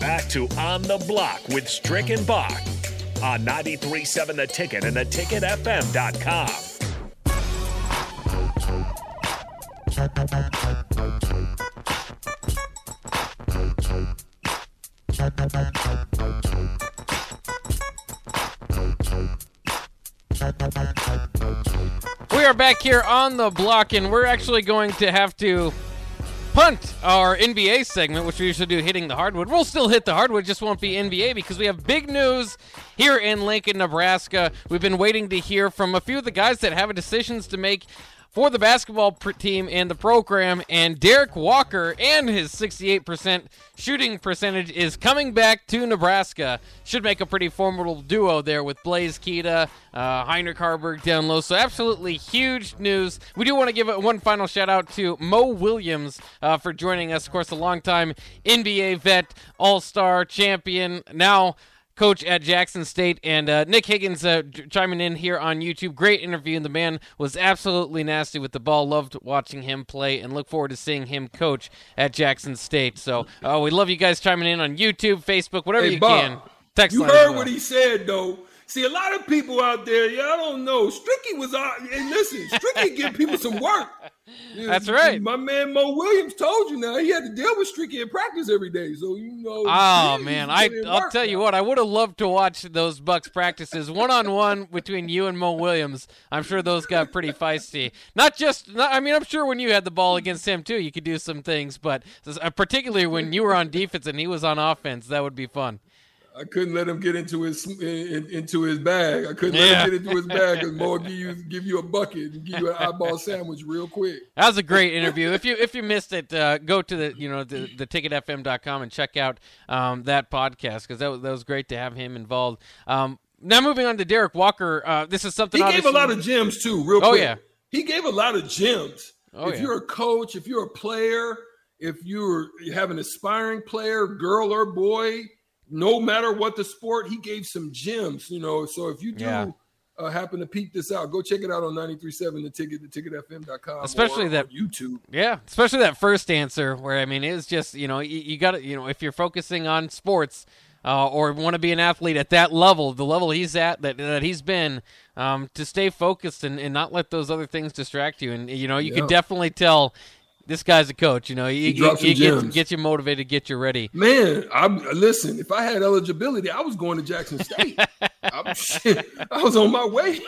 back to On the Block with Strick and Bach on 93.7 The Ticket and theticketfm.com. We are back here on the block, and we're actually going to have to punt our NBA segment, which we usually do hitting the hardwood. We'll still hit the hardwood, just won't be NBA because we have big news here in Lincoln, Nebraska. We've been waiting to hear from a few of the guys that have decisions to make for the basketball team and the program. And Derrick Walker and his 68% shooting percentage is coming back to Nebraska. Should make a pretty formidable duo there with Blaise Keita, uh, Heinrich Haarberg down low. So absolutely huge news. We do want to give it one final shout out to Mo Williams uh, for joining us. Of course, a longtime NBA vet, All Star champion. Now coach at Jackson State, and uh, Nick Higgins uh, chiming in here on YouTube. Great interview, and the man was absolutely nasty with the ball. Loved watching him play, and look forward to seeing him coach at Jackson State. So uh, we love you guys chiming in on YouTube, Facebook, whatever Hey, you Bob, can. Text You heard well. what he said though. See, a lot of people out there, y'all don't know. Stricky was out. And listen, Stricky give people some work. Know, That's right. My man Mo Williams told you now he had to deal with Streaky in practice every day. So you know. Oh man, I I'll tell you what, I would have loved to watch those Bucks practices one on one between you and Mo Williams. I'm sure those got pretty feisty. Not just, not, I mean, I'm sure when you had the ball against him too, you could do some things, but uh, particularly when you were on defense and he was on offense, that would be fun. I couldn't let him get into his in, into his bag. I couldn't Yeah. let him get into his bag because Mo will give you give you a bucket and give you an eyeball sandwich real quick. That was a great interview. If you if you missed it, uh, go to the you know the, the ticketfm.com and check out um, that podcast because that was that was great to have him involved. Um, now moving on to Derrick Walker, uh, this is something He gave a lot of gems too, real Oh, quick. yeah. He gave a lot of gems. Oh, if yeah. you're a coach, if you're a player, if you're you have an aspiring player, girl or boy, no matter what the sport, he gave some gems, you know. So if you do Yeah. uh, happen to peek this out, go check it out on 937 the ticket, theticketfm.com. Especially or that- YouTube. Yeah, especially that first answer where I mean it's just you know you, you got to you know if you're focusing on sports uh, or want to be an athlete at that level, the level he's at that that he's been, um, to stay focused and, and not let those other things distract you. And you know you Yeah. can definitely tell this guy's a coach. You know he, He he some gets, gets you motivated, get you ready. Man, I'm listen. If I had eligibility, I was going to Jackson State. I'm, shit, I was on my way.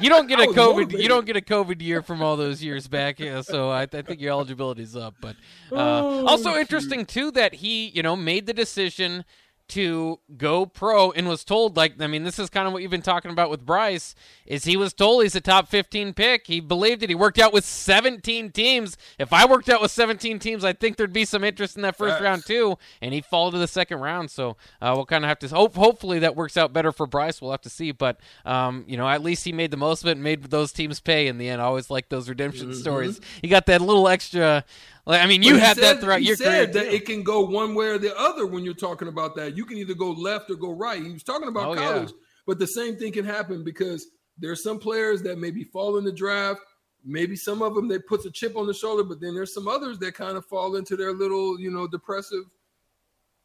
You don't get I a COVID. You don't get a COVID year from all those years back. Yeah, so I, I think your eligibility's up. But uh, Oh, also interesting too that he, you know, made the decision to go pro and was told like I mean this is kind of what you've been talking about with Bryce is he was told he's a top 15 pick. He believed it. He worked out with 17 teams. If I worked out with 17 teams, I think there'd be some interest in that first Facts. round too. And he fall to the second round. So uh, we'll kind of have to hope. Hopefully that works out better for Bryce. We'll have to see. But um, you know, at least he made the most of it and made those teams pay in the end. I always like those redemption stories. You got that little extra. Like, I mean, you But he had said- that throughout he your said career. that too. it can go one way or the other when you're talking about that. You can either go left or go right. He was talking about Oh, yeah. college, but the same thing can happen because there's some players that maybe fall in the draft. Maybe some of them they puts a chip on the shoulder, but then there's some others that kind of fall into their little, you know, depressive,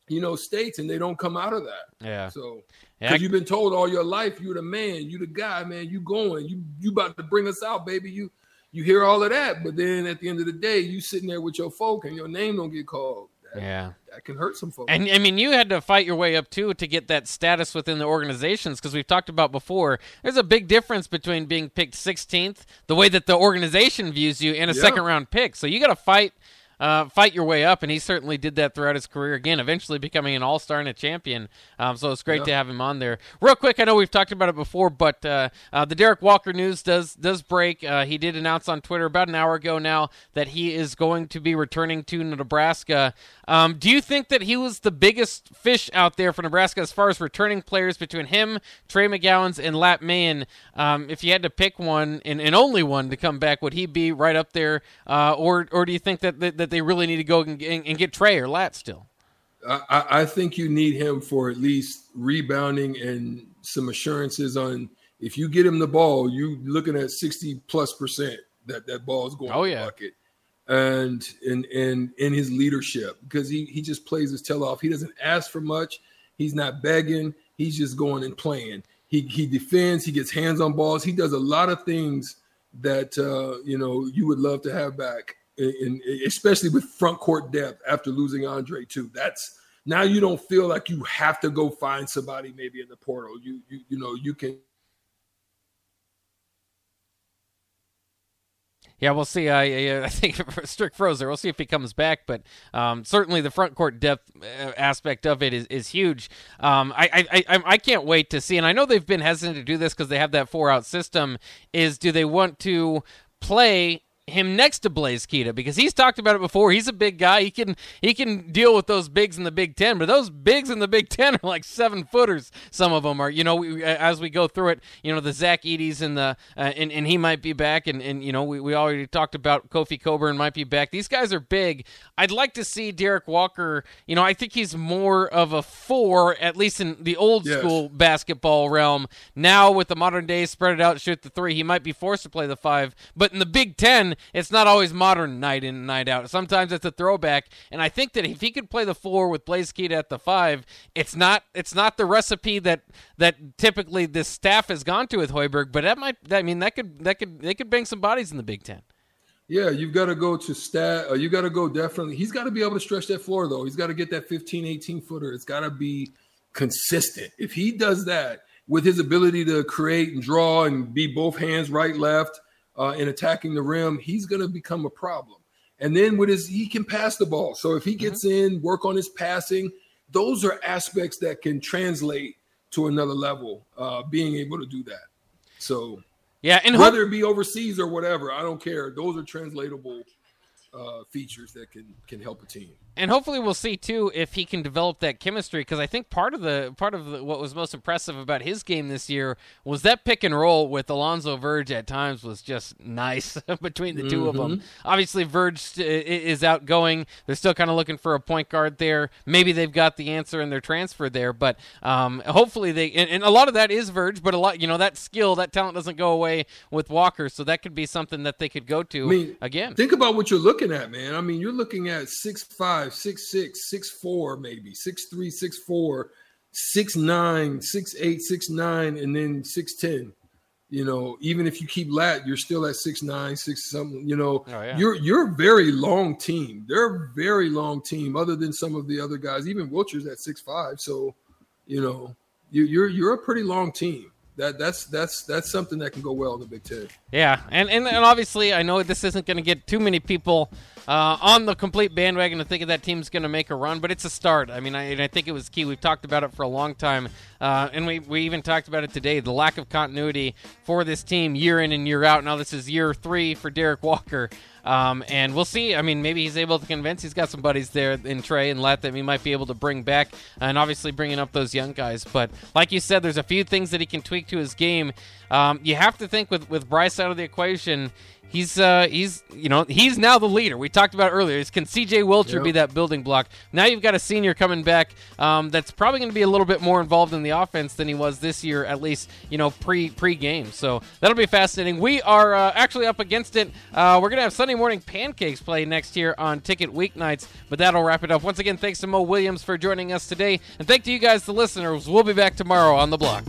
you know, states, and they don't come out of that. yeah. So Yeah, because you've been told all your life you're the man, you're the guy, man, you going, you you about to bring us out, baby. You you hear all of that, but then at the end of the day, you sitting there with your folk and your name don't get called. That, yeah. that can hurt some folks. And I mean, you had to fight your way up too to get that status within the organizations because we've talked about before. There's a big difference between being picked 16th, the way that the organization views you, and a Yeah. second round pick. So you got to fight, uh, fight your way up, and he certainly did that throughout his career. Again, eventually becoming an all star and a champion. Um, so it's great Yeah. to have him on there. Real quick, I know we've talked about it before, but uh, uh, the Derrick Walker news does does break. Uh, he did announce on Twitter about an hour ago now that he is going to be returning to Nebraska. Um, do you think that he was the biggest fish out there for Nebraska as far as returning players between him, Trey McGowens, and Lat Mayen? Um, if you had to pick one and, and only one to come back, would he be right up there, uh, or or do you think that, that that they really need to go and, and, and get Trey or Lat still? I, I- think you need him for at least rebounding and some assurances on if you get him the ball, you looking at 60 plus percent that that ball is going Oh, to yeah. the bucket. and in in in his leadership because he he just plays his tail off. He doesn't ask for much. He's not begging. He's just going and playing. He he defends. He gets hands on balls. He does a lot of things that uh, you know you would love to have back, in, especially with front court depth after losing Andre too. That's now you don't feel like you have to go find somebody maybe in the portal. You you you know you can Yeah, we'll see. I, I think Strick Frozer. We'll see if he comes back, but um, certainly the front court depth uh, aspect of it is, is huge. Um, I, I, I I can't wait to see, and I know they've been hesitant to do this because they have that four out system. Is do they want to play him next to Blaise Keita because he's talked about it before. He's a big guy. He can he can deal with those bigs in the Big Ten, but those bigs in the Big Ten are like seven footers. Some of them are. You know, we, as we go through it, you know, the Zach Edey's and the uh, and and he might be back, and and you know, we, we already talked about Kofi Cockburn might be back. These guys are big. I'd like to see Derrick Walker. You know, I think he's more of a four, at least in the old yes. school basketball realm. Now with the modern day spread it out, shoot the three, he might be forced to play the five. But in the Big Ten it's not always modern night in and night out. Sometimes it's a throwback, and I think that if he could play the four with Blaise Keita at the five, it's not it's not the recipe that that typically this staff has gone to with Hoiberg. But that might I mean that could that could they could bang some bodies in the Big Ten. Yeah, you've got to go to stat. Uh, you got to go definitely. He's got to be able to stretch that floor though. He's got to get that 15, 18 footer. It's got to be consistent. If he does that with his ability to create and draw and be both hands right, left, uh, in attacking the rim, he's going to become a problem. And then with his, he can pass the ball. So if he mm-hmm. gets mm-hmm. in, work on his passing, those are aspects that can translate to another level. Uh, being able to do that. So yeah, and whether it be overseas or whatever, I don't care. Those are translatable uh, features that can can help a team and hopefully we'll see too if he can develop that chemistry because I think part of the part of the, what was most impressive about his game this year was that pick and roll with Alonzo Verge at times was just nice between the 2 mm-hmm. of them. Obviously Verge is outgoing. They're still kind of looking for a point guard there. Maybe they've got the answer in their transfer there, but um, hopefully they and, and, a lot of that is Verge, but a lot you know that skill that talent doesn't go away with Walker, so that could be something that they could go to I mean, again. Think about what you're looking at, man. I mean, you're looking at six five six six, six four, maybe six three, six four, six nine, six eight, six nine, and then six ten. You know, even if you keep lat, you're still at six nine, six something. You know, oh, yeah. you're you're a very long team. They're a very long team, other than some of the other guys. Even Wilcher's at six five. So, you know, you, you're you're a pretty long team that that's that's that's something that can go well in the Big Ten. Yeah, and and, and obviously I know this isn't going to get too many people uh, on the complete bandwagon to think that team's going to make a run, but it's a start. I mean, I, I think it was key. We've talked about it for a long time, uh, and we, we even talked about it today. The lack of continuity for this team year in and year out. Now this is year three for Derrick Walker. Um, and we'll see. I mean, maybe he's able to convince. He's got some buddies there in Trey and Lat that he might be able to bring back, and obviously bringing up those young guys. But like you said, there's a few things that he can tweak to his game. Um, you have to think with with Bryce out of the equation He's uh he's you know he's now the leader. We talked about earlier. Can C.J. Wilcher yep. be that building block? Now you've got a senior coming back um, that's probably going to be a little bit more involved in the offense than he was this year, at least you know pre pre game. So that'll be fascinating. We are uh, actually up against it. Uh, we're going to have Sunday morning pancakes play next year on Ticket Weeknights, but that'll wrap it up. Once again, thanks to Mo Williams for joining us today, and thank to you guys, the listeners. We'll be back tomorrow on the block.